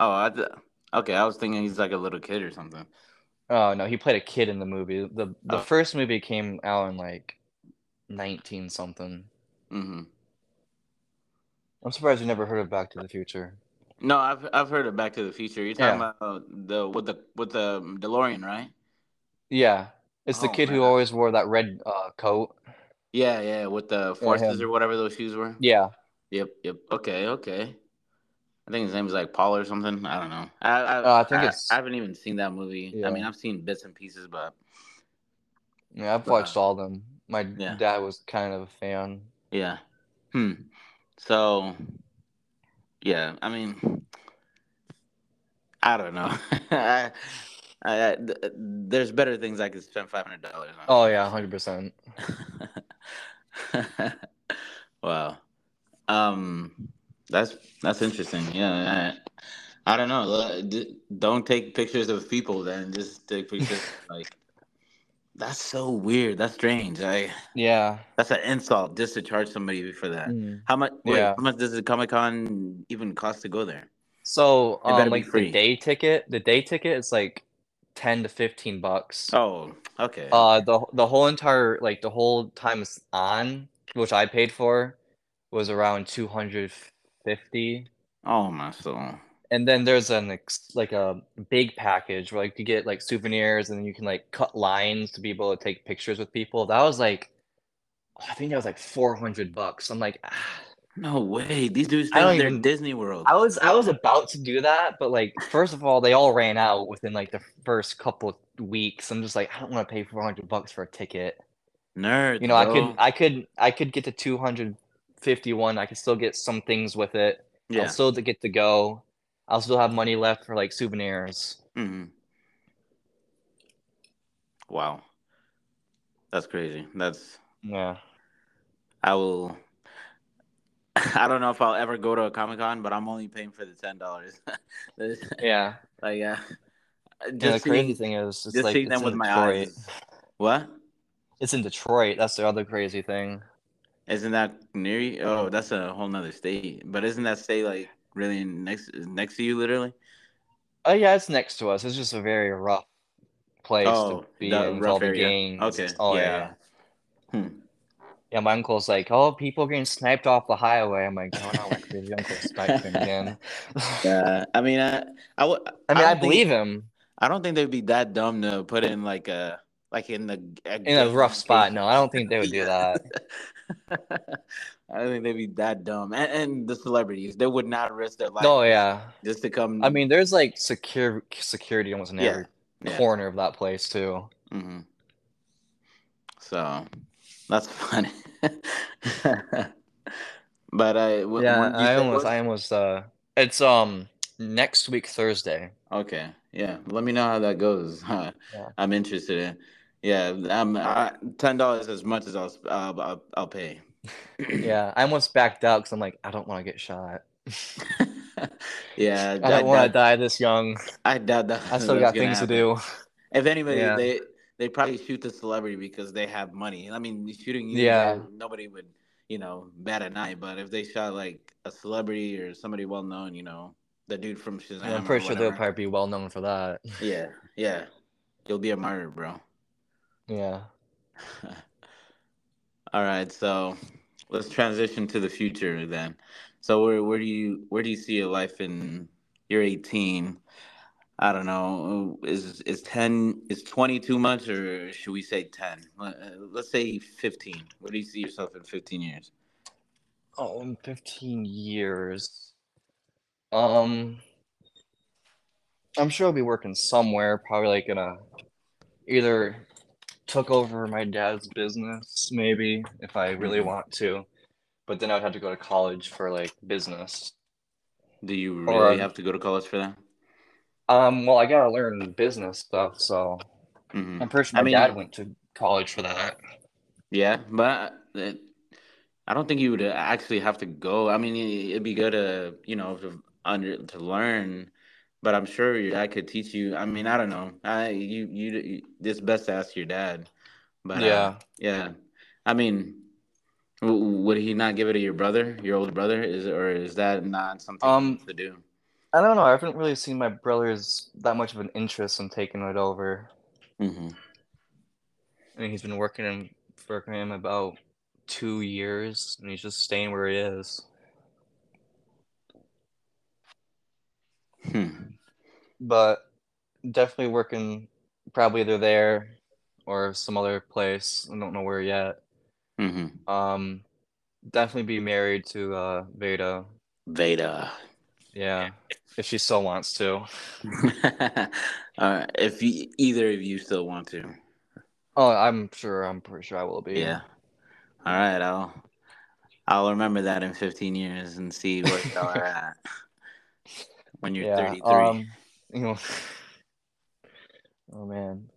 Oh. I, th- okay. I was thinking he's like a little kid or something. Oh no, he played a kid in the movie. the The Oh. first movie came out in like nineteen something. hmm I'm surprised you never heard of Back to the Future. No, I've I've heard of Back to the Future. You're talking Yeah. about the with the with the DeLorean, right? Yeah, it's the Oh, kid who always wore that red uh, coat. Yeah, yeah, with the forces him. or whatever those shoes were. Yeah, Yep, yep. Okay, okay. I think his name is like Paul or something. I don't know. I I, Uh, I think it's- I haven't even seen that movie. I mean, I've seen bits and pieces, but yeah, I've Uh, watched all of them. My yeah. dad was kind of a fan. yeah. Hmm. So, yeah. I mean, I don't know. I, I, I- th- there's better things I could spend five hundred dollars on. Oh yeah, hundred percent. wow. Um, that's that's interesting. Yeah, I, I don't know. Don't take pictures of people. Then just take pictures. like that's so weird. That's strange. I Yeah. that's an insult just to charge somebody for that. Mm. How much? Wait, Yeah. how much does the Comic Con even cost to go there? So um, like the day ticket, the day ticket is like ten to fifteen bucks. Oh, okay. Uh, the the whole entire like the whole time it's on, which I paid for, was around two hundred fifty. oh my soul. And then there's an ex- like a big package where like you get like souvenirs and you can like cut lines to be able to take pictures with people. That was like, I think that was like four hundred bucks. I'm like, ah. No way. These dudes think they're even- Disney World. I was I was about to do that, but like first of all, they all ran out within like the first couple of weeks. I'm just like, I don't want to pay four hundred bucks for a ticket. nerd You know, I could I could I could get to two hundred fifty one. I could still get some things with it. Yeah. I'll still get to go. I'll still have money left for like souvenirs. hmm Wow. That's crazy. That's Yeah. I will I don't know if I'll ever go to a Comic Con, but I'm only paying for the ten dollars. Yeah. like uh And just the crazy thing is, it's just like seeing them with in my Detroit. eyes. What? It's in Detroit. That's the other crazy thing. Isn't that near you? Oh, that's a whole nother state. But isn't that state like really next next to you literally? Oh yeah, it's next to us. It's just a very rough place Oh, to be in with rough all the area. gangs. Okay. Oh yeah. yeah. Hmm. Yeah, my uncle's like, oh, people getting sniped off the highway. I'm like, oh no, my crazy uncle sniped again. Yeah. I mean, I I would. I mean, I, don't think- believe him I don't think they'd be that dumb to put in like a like in the in a rough spot. No, I don't think they would do that. I don't think they'd be that dumb. And, and the celebrities, they would not risk their life Oh yeah. just to come. I mean, there's like secure security almost in Yeah, every yeah. corner of that place too. hmm So that's funny. but I Yeah, when I almost, was- I almost, uh, it's um next week Thursday. Okay, yeah. Let me know how that goes. Yeah. I'm interested in. Yeah, I'm I, ten dollars as much as I'll uh, I'll, I'll pay. Yeah, I almost backed out because I'm like, I don't want to get shot. yeah, I don't want to die this young. I doubt that. I still got things to do. If anybody, Yeah. they they probably shoot the celebrity because they have money. I mean, shooting you, Yeah. nobody would, you know, bat an eye. But if they shot like a celebrity or somebody well known, you know, the dude from Shazam, I'm or pretty sure they'll probably be well known for that. Yeah, yeah, you'll be a martyr, bro. Yeah. All right, so let's transition to the future then. So where where do you where do you see your life in? You're 18. I don't know. Is is 10 is 20 too much or should we say 10? Let- uh, Let's say 15. Where do you see yourself in 15 years? Oh, in 15 years. Um, I'm sure I'll be working somewhere, probably like in a either took over my dad's business, maybe if I really Mhm. want to, but then I'd have to go to college for like business. Do you really um, have to go to college for that? Um, well, I gotta learn business stuff, so hmm I'm pretty sure I my mean- dad went to college for that. Yeah, but it, I don't think you would actually have to go. I mean, it'd be good to you know to under to learn, but I'm sure your dad could teach you. I mean, I don't know. I you you, you it's best to ask your dad. But uh, Yeah. yeah. I mean, w- would he not give it to your brother, your older brother? Is or is that not something Um, to do? I don't know. I haven't really seen my brothers that much of an interest in taking it over. Mm-hmm. I mean, he's been working in for him about two years, and he's just staying where he is. Hmm. But definitely working, probably either there or some other place. I don't know where yet. hmm Um, definitely be married to uh Veda. Veda. Yeah, if she still wants to. uh, if you, either of you still want to, Oh, I'm sure. I'm pretty sure I will be. yeah. All right, I'll I'll remember that in 15 years and see where y'all are at when you're Yeah. 33. Um, you know. Oh man,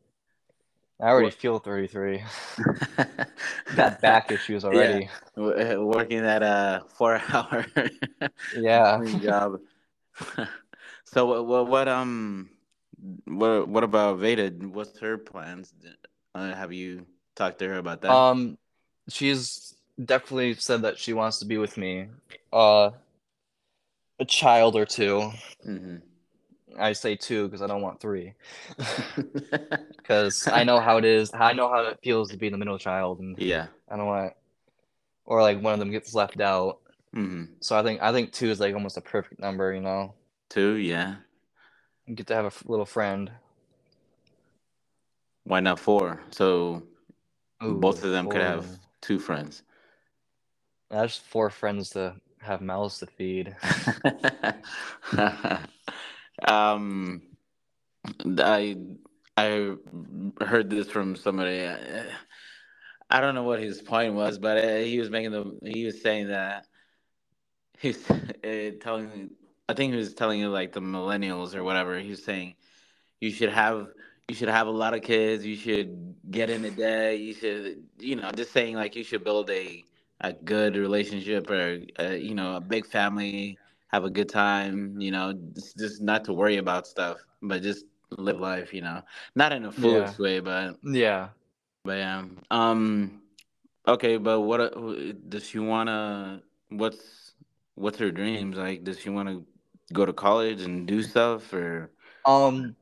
I already What- feel 33. Got back issues already. W- Working that uh four hour Yeah. job. so what, what what um what what about Veda? What's her plans? Uh, have you talked to her about that? Um, she's definitely said that she wants to be with me. Uh, a child or two. hmm I say two because I don't want three. Because I know how it is. I know how it feels to be the middle child, and yeah. I don't want, or like one of them gets left out. hmm So I think I think two is like almost a perfect number. You know, Two, yeah. you get to have a f- little friend. Why not four? So Ooh, both of them could have two friends. That's four friends to have mouths to feed. um, I I heard this from somebody. I don't know what his point was, but uh, he was making the he was saying that he's uh, telling. I think he was telling you like the millennials or whatever. He was saying you should have you should have a lot of kids. You should get into debt. You should you know just saying like you should build a a good relationship or uh, you know a big family have a good time you know just, just not to worry about stuff but just live life you know not in a foolish way but Yeah. but yeah um okay but what uh, does she want to what's what's her dreams like does she want to go to college and do stuff or Um,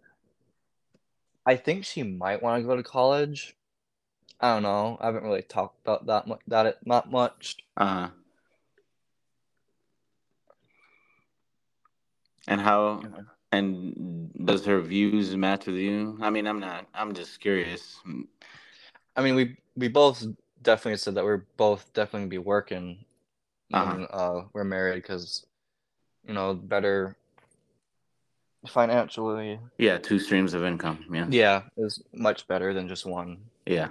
I think she might want to go to college. I don't know. I haven't really talked about that much. That it not much. uh and how and does her views match with you i mean i'm not i'm just curious I mean, we we both definitely said that we're both definitely be working Uh-huh. when uh, we're married because you know better financially. yeah two streams of income yeah Yeah, is much better than just one. yeah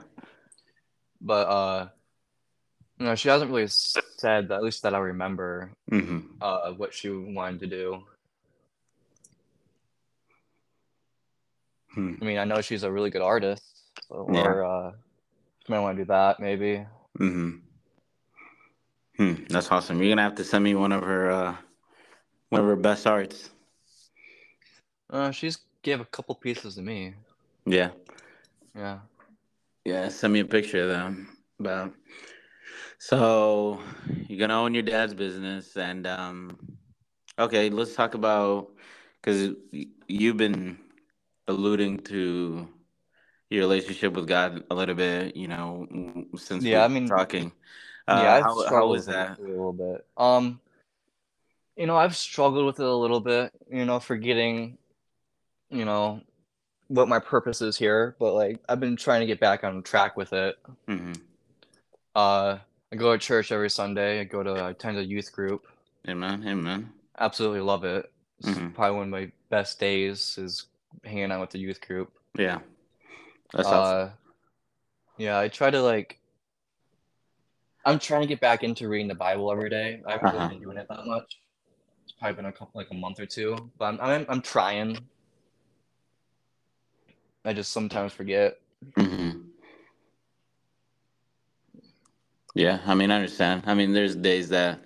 But uh, you know, she hasn't really said at least that I remember hmm uh what she wanted to do. Hmm. I mean, I know she's a really good artist, so, Yeah. or uh, she might want to do that maybe. hmm Hmm. That's awesome. You're gonna have to send me one of her uh one of her best arts. Uh, she's gave a couple pieces to me. Yeah. Yeah. Yeah, send me a picture of them. But so you're gonna own your dad's business and um okay, let's talk about because you've been alluding to your relationship with God a little bit, you know, since Yeah, I mean- talking. Uh, yeah, I've how, how was with that? a little bit. Um, you know, I've struggled with it a little bit. You know, forgetting, you know, what my purpose is here. But like, I've been trying to get back on track with it. hmm Uh, I go to church every Sunday. I go to I attend a youth group. Amen. Amen. Absolutely love it. It's Mhm. probably one of my best days is hanging out with the youth group. Yeah. That's. Uh, yeah, I try to like. I'm trying to get back into reading the Bible every day. I haven't Uh-huh. really been doing it that much. It's probably been a couple like a month or two, but I'm I'm, I'm trying. I just sometimes forget. hmm Yeah, I mean, I understand. I mean, there's days that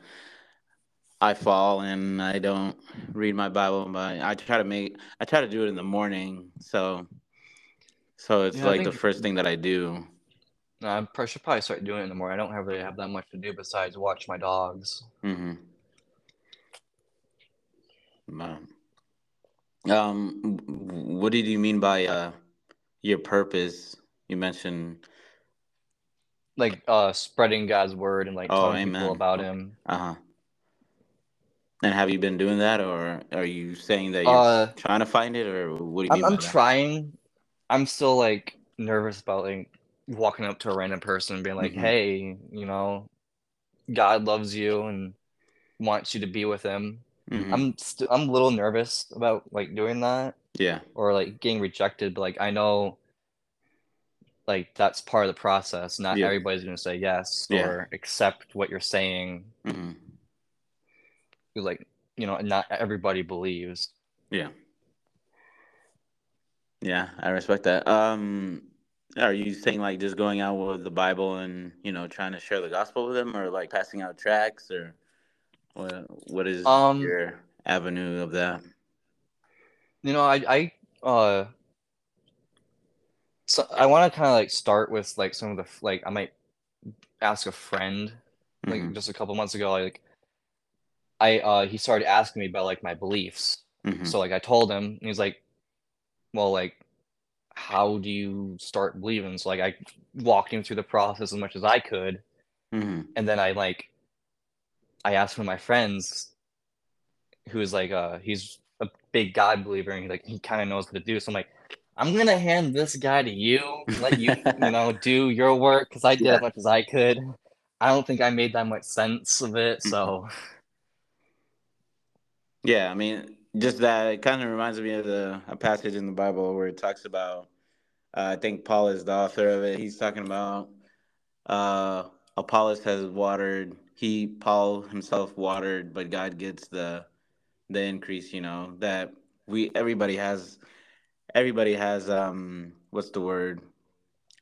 I fall and I don't read my Bible, but I try to make I try to do it in the morning. So so it's Yeah, like the first thing that I do. No, I should probably start doing it in the morning. I don't have really have that much to do besides watch my dogs. hmm Um, what did you mean by uh your purpose? You mentioned Like uh spreading God's word and like Oh, telling amen. people about Okay. him. uh-huh. And have you been doing that, or are you saying that you're Uh, trying to find it, or what do you I'm mean I'm trying. I'm still like nervous about like walking up to a random person and being like, Mhm. "Hey, you know, God loves you and wants you to be with him." Mhm. I'm st- I'm a little nervous about like doing that Yeah, or like getting rejected, but like I know like that's part of the process. Not Yeah. everybody's gonna say yes Yeah. or accept what you're saying. hmm Because like you know, not everybody believes. yeah, yeah. I respect that. Um, are you saying like just going out with the Bible and you know trying to share the gospel with them, or like passing out tracts, or what? What is Um, your avenue of that? You know, I I uh so I want to kind of like start with like some of the like I might ask a friend like Mhm, just a couple months ago like I uh he started asking me about like my beliefs. mhm, So like I told him and he's like, "Well, like how do you start believing?" So like I walked him through the process as much as I could mhm, and then I like I asked one of my friends who's like uh he's a big God believer and he like he kind of knows what to do. So I'm like, I'm gonna hand this guy to you, let you you know do your work because I did Yeah. as much as I could. I don't think I made that much sense of it, so Yeah, I mean, just that it kind of reminds me of the a passage in the Bible where it talks about. Uh, I think Paul is the author of it. He's talking about uh, Apollos has watered. He Paul himself watered, but God gets the the increase. You know that we everybody has everybody has um what's the word?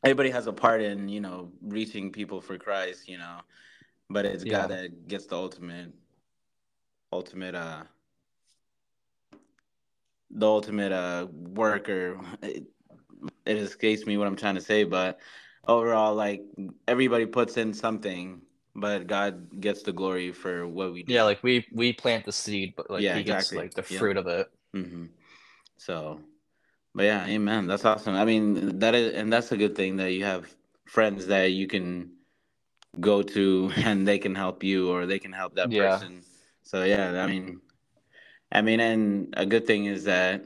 Everybody has a part in you know reaching people for Christ. You know, but it's God that gets the ultimate ultimate uh the ultimate uh worker. it, it escapes me what I'm trying to say, but overall like everybody puts in something, but God gets the glory for what we do. yeah, like we we plant the seed, but like Yeah, he gets like the Yeah. fruit of it. hmm So, but yeah, amen. That's awesome. I mean, that is, and that's a good thing that you have friends that you can go to and they can help you or they can help that Yeah. person. So yeah, I mean, I mean, and a good thing is that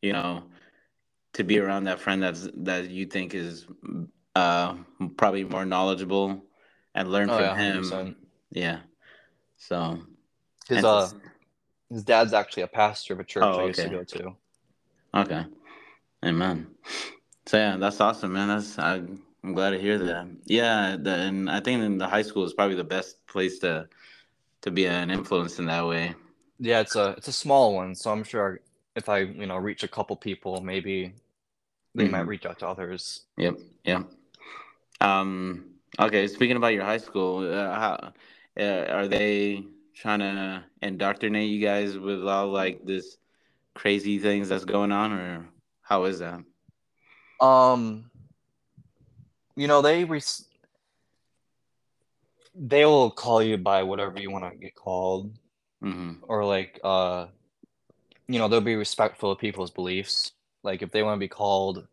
you know to be around that friend that's that you think is uh probably more knowledgeable and learn Oh from yeah, him. 100%. Yeah. So His uh his dad's actually a pastor of a church Oh, I used to go to. Okay. Amen. So yeah, that's awesome, man. That's I, I'm glad to hear that. Yeah, the, and I think in the high school is probably the best place to to be an influence in that way. Yeah, it's a it's a small one, so I'm sure if I you know reach a couple people, maybe they might Mhm. reach out to others. Yep. Yeah. Um. Okay. Speaking about your high school, uh, how uh, are they trying to indoctrinate you guys with all like this crazy things that's going on, or how is that? Um, you know they re- they will call you by whatever you want to get called, hmm or like uh, you know they'll be respectful of people's beliefs. Like if they want to be called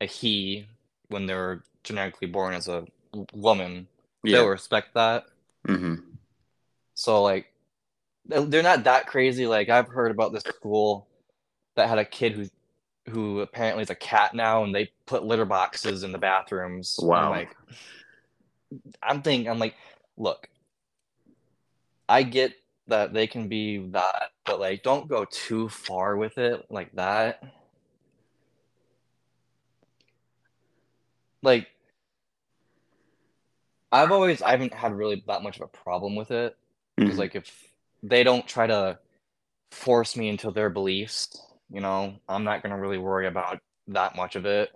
a he when they're genetically born as a woman, they'll respect that. mm-hmm. So like they're not that crazy. Like I've heard about this school that had a kid who who apparently is a cat now and they put litter boxes in the bathrooms. I'm Wow. like I'm thinking I'm like, look, I get that they can be that, but like don't go too far with it like that. Like I've always I haven't had really that much of a problem with it. Because Mhm. like if they don't try to force me into their beliefs. You know, I'm not gonna really worry about that much of it.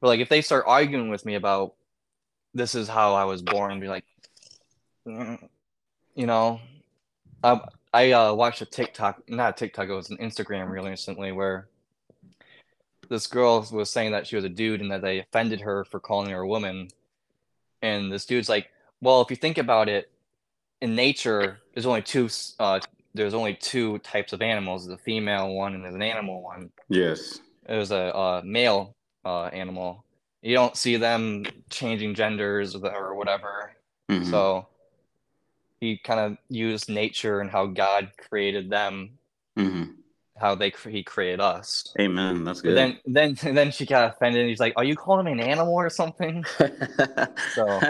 But like if they start arguing with me about this is how I was born, be like, "Mm," you know, I I uh, watched a TikTok, not a TikTok, it was an Instagram reel recently where this girl was saying that she was a dude and that they offended her for calling her a woman. And this dude's like, well, if you think about it, in nature, there's only two uh, there's only two types of animals: there's a female one and there's an animal one. Yes. There's a, uh male uh, animal. You don't see them changing genders or, the- whatever. Mhm. So he kind of used nature and how God created them, Mhm. how they he created us. Amen. That's But good. then then then she got offended. And he's like, "Are you calling me an animal or something?" So-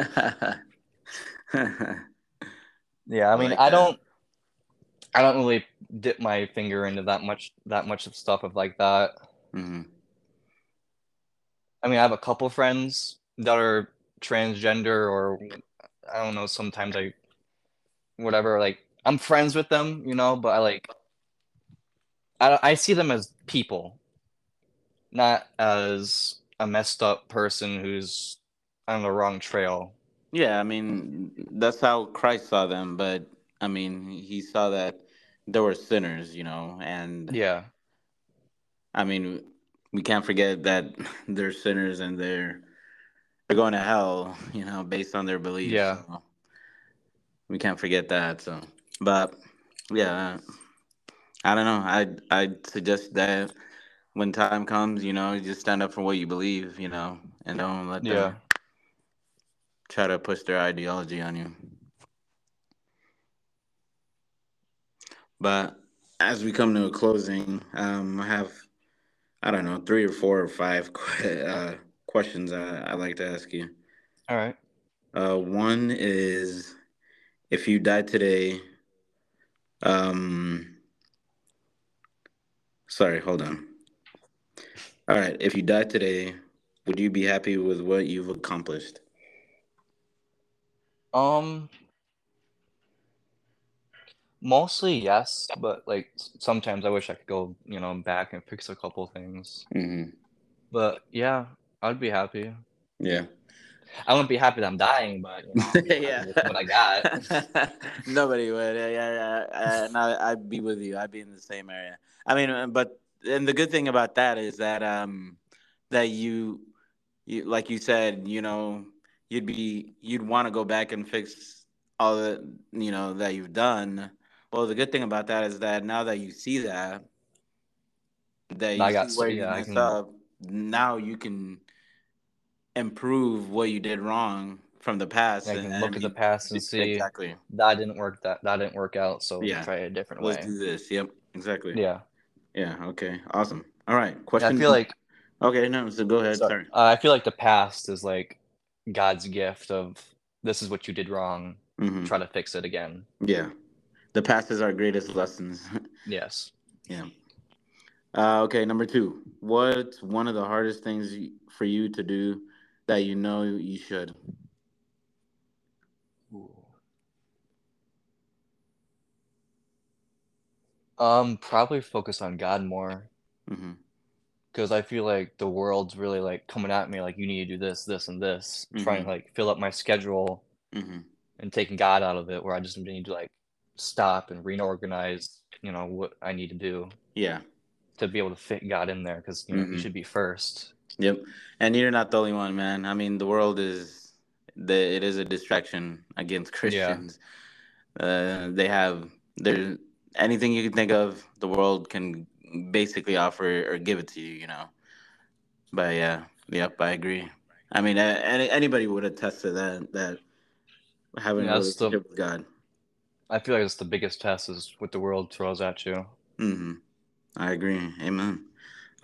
Yeah, I I mean, like I don't, I don't really dip my finger into that much that much of stuff of like that. Mhm. I mean, I have a couple friends that are transgender, or I don't know. Sometimes I, whatever. Like, I'm friends with them, you know, but I like, I I see them as people, not as a messed up person who's on the wrong trail. Yeah, I mean that's how Christ saw them, but I mean he saw that there were sinners, you know, and Yeah, I mean we can't forget that they're sinners and they're they're going to hell, you know, based on their beliefs. Yeah. so we can't forget that. So, but yeah, I don't know. I I suggest that when time comes, you know, just stand up for what you believe, you know, and don't let them yeah. try to push their ideology on you. But as we come to a closing, um, I have, I don't know, three or four or five que- uh, questions I, I'd like to ask you. All right. Uh, one is if you died today, um, sorry, hold on. All right, if you died today, would you be happy with what you've accomplished? Um, mostly yes, but like sometimes I wish I could go, you know, back and fix a couple things. Mm-hmm. But yeah, I'd be happy. Yeah. I wouldn't be happy that I'm dying, but you know, I'd be happy yeah. what I got. Nobody would. Yeah, yeah, yeah. And I, I'd be with you. I'd be in the same area. I mean, uh, but and the good thing about that is that um that you you like you said, you know, you'd be you'd want to go back and fix all the you know that you've done. Well, the good thing about that is that now that you see that, that you I got see where yeah, I messed up, now you can improve what you did wrong from the past. Can and look at the past and see exactly. that didn't work. That that didn't work out. So Yeah. try it a different Let's way. do this. Yep, exactly. Yeah. Yeah. Okay. Awesome. All right. Yeah, Question. I feel like Okay. No. So go ahead. sorry. Sorry. Uh, I feel like the past is like God's gift of this is what you did wrong. hmm Try to fix it again. Yeah. The past is our greatest lessons. Yes. yeah. Uh, okay. Number two. What's one of the hardest things for you to do that you know you should? Um, probably focus on God more hmm because I feel like the world's really like coming at me like you need to do this, this, and this, trying Mhm. to like fill up my schedule hmm and taking God out of it, where I just need to like stop and reorganize, you know, what I need to do Yeah. to be able to fit God in there because you know Mhm. He should be first. Yep. And you're not the only one, man. I mean, the world is the it is a distraction against Christians. Uh, they have there anything you can think of, the world can basically offer or give it to you, you know. But yeah, yep, I agree. I mean, any, anybody would attest to that. That having Yeah, a that's the- relationship with God. I feel like it's the biggest test is what the world throws at you. hmm I agree. Amen.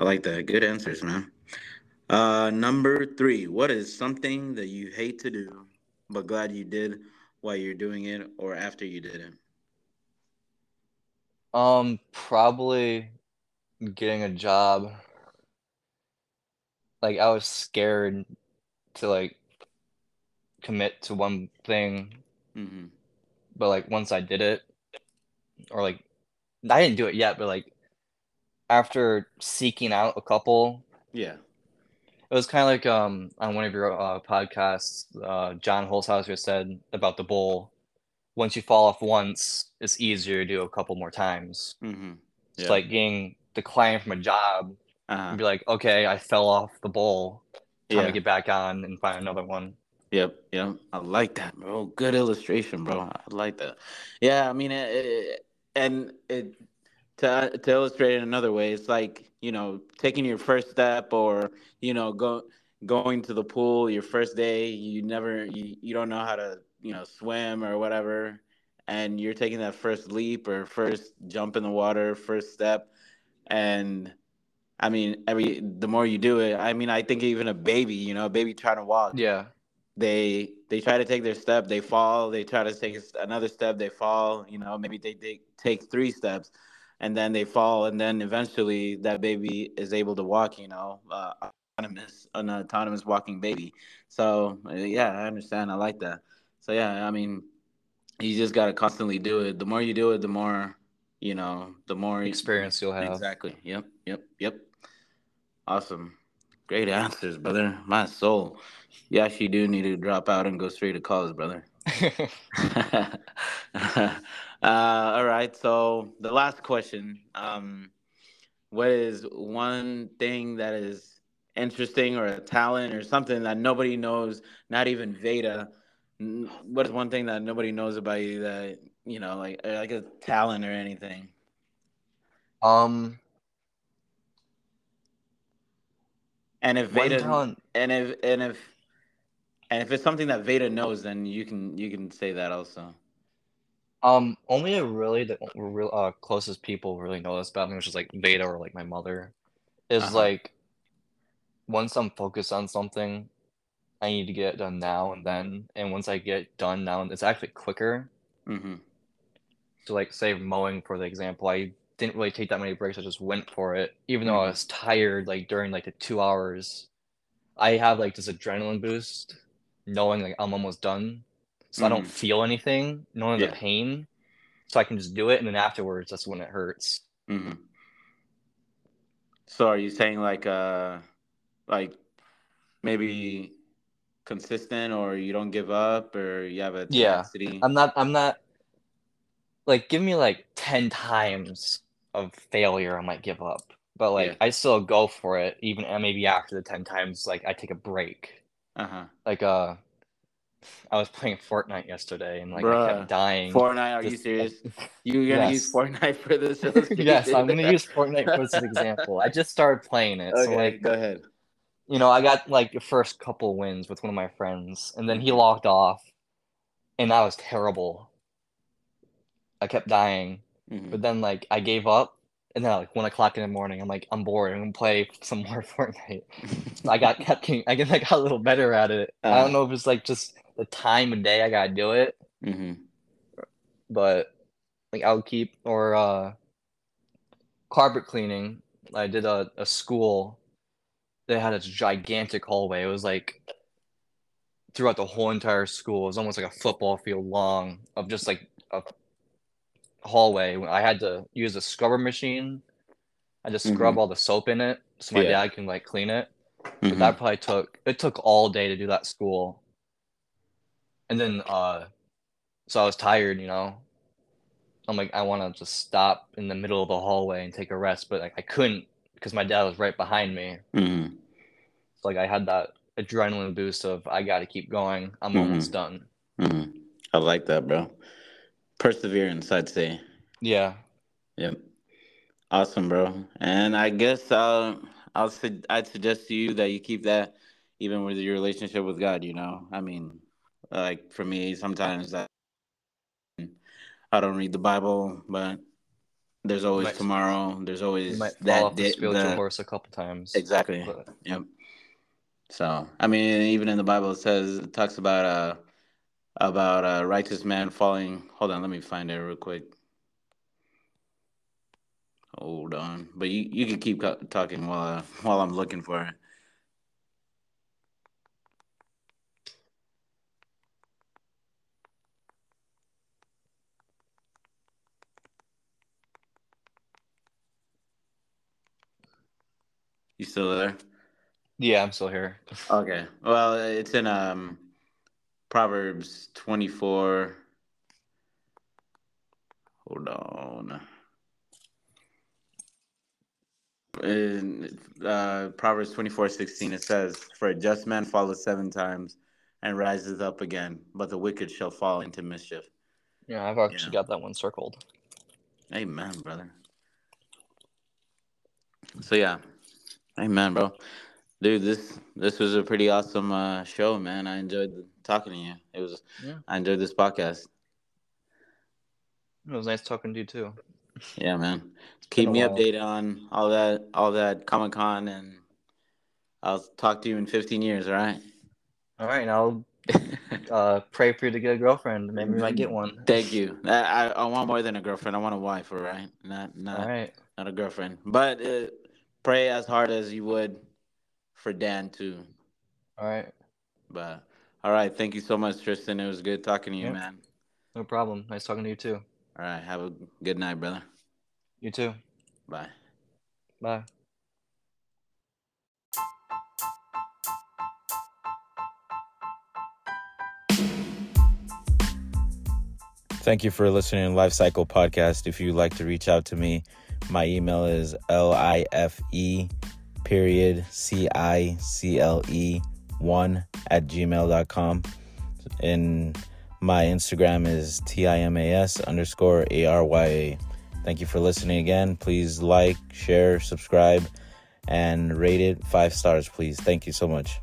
I like that. Good answers, man. Uh, number three. What is something that you hate to do, but glad you did while you're doing it or after you did it? Um, probably getting a job. Like I was scared to like commit to one thing, hmm but like once I did it, or like I didn't do it yet, but like after seeking out a couple, Yeah. It was kind of like um on one of your uh, podcasts, uh, John Holzhauser said about the bowl. Once you fall off once, it's easier to do a couple more times. Mm-hmm. It's like getting declined from a job Uh-huh. and be like, okay, I fell off the bowl. Time Yeah. to get back on and find another one. Yep, yep. I like that, bro. Good illustration, bro. I like that. Yeah, I mean, it, it, and it to to illustrate it another way, it's like you know taking your first step, or you know go going to the pool your first day. You never you, you don't know how to you know swim or whatever, and you're taking that first leap or first jump in the water, first step, and I mean every the more you do it, I mean I think even a baby, you know, a baby trying to walk Yeah. they they try to take their step they fall they try to take another step they fall you know maybe they, they take three steps and then they fall and then eventually that baby is able to walk you know uh, autonomous an autonomous walking baby so uh, yeah i understand i like that so yeah i mean you just got to constantly do it the more you do it the more you know the more Experience you'll have. Exactly. Yep. Yep. Yep. Awesome. Great answers, brother. My soul. You actually do need to drop out and go straight to college, brother. uh, all right. So the last question: um, What is one thing that is interesting, or a talent, or something that nobody knows, not even Veda? What is one thing that nobody knows about you that you know, like like a talent or anything? um, And if Veda and if and if and if it's something that Veda knows, then you can you can say that also. Um, only a really the real uh closest people really know this about me, which is like Veda or like my mother, is Uh-huh. like once I'm focused on something, I need to get it done now and then. And once I get done now, it's actually quicker. Mm-hmm. So like say mowing for the example, I didn't really take that many breaks. I just went for it, even though I Mhm. was tired. Like during like the two hours, I have like this adrenaline boost, knowing like I'm almost done, so I don't Mhm. feel anything, knowing Yeah. the pain, so I can just do it. And then afterwards, that's when it hurts. Mm-hmm. So are you saying like uh like maybe consistent or you don't give up or you have a Yeah. I'm not. I'm not. Like, give me like ten times of failure, I might give up. But like, Yeah. I still go for it, even maybe after the ten times, like I take a break. Uh-huh. Like, uh, I was playing Fortnite yesterday, and like I Bruh. kept dying. Fortnite, are you serious? You're gonna use Fortnite for this? yes, I'm gonna use Fortnite for this example. I just started playing it, Okay, so like, go ahead. you know, I got like the first couple wins with one of my friends, and then he logged off, and that was terrible. I kept dying, Mhm. but then like I gave up, and then like one o'clock in the morning, I'm like, I'm bored. I'm gonna play some more Fortnite. I got kept getting, I guess I got a little better at it. I Uh-huh. don't know if it's like just the time of day I gotta do it, Mhm. but like I'll keep or uh carpet cleaning. I did a, a school that had a gigantic hallway. It was like throughout the whole entire school. It was almost like a football field long of just like a hallway. I had to use a scrubber machine. I just scrub Mhm. all the soap in it so my Yeah. dad can like clean it. But Mhm. that probably took it took all day to do that school. And then uh so I was tired, you know. I'm like I want to just stop in the middle of the hallway and take a rest, but like I couldn't because my dad was right behind me. Mhm. So like I had that adrenaline boost of I got to keep going. I'm almost done. Mhm. I like that, bro. Perseverance, I'd say. Yeah. Yep. Awesome, bro. And I guess uh, I'll su- I'd suggest to you that you keep that even with your relationship with God. You know, I mean, like for me, sometimes I I don't read the Bible, but there's always might- tomorrow. There's always You might fall that off the spiritual the- horse a couple times. Exactly. But Yep. So I mean, even in the Bible, it says it talks about uh about a righteous man falling. Hold on, let me find it real quick. Hold on, but you, you can keep talking while uh, while I'm looking for it. You still there? Yeah, I'm still here. okay. Well, it's in um Proverbs 24. Hold on. In uh, Proverbs 24 16, it says, For a just man falleth seven times and rises up again, but the wicked shall fall into mischief. Yeah, I've actually Yeah. got that one circled. Amen, brother. So yeah, amen, bro. Dude, this this was a pretty awesome uh, show, man. I enjoyed talking to you. It was, Yeah. I enjoyed this podcast. It was nice talking to you too. Yeah, man. Keep me while. updated on all that, all that Comic Con, and I'll talk to you in 15 years. All right. All right, now uh, pray for you to get a girlfriend. Maybe you might get one. Thank you. I, I I want more than a girlfriend. I want a wife. All right, not not All right. not a girlfriend. But uh, pray as hard as you would for Dan too. All right. But all right, thank you so much, Tristan. It was good talking to you, Yep. man. No problem. Nice talking to you too. All right, have a good night, brother. You too. Bye. Bye. Thank you for listening to Life Cycle Podcast. If you'd like to reach out to me, my email is life period c i c l e one at gmail.com. And my Instagram is timas underscore a r y a. Thank you for listening again. Please like, share, subscribe, and rate it five stars, please. Thank you so much.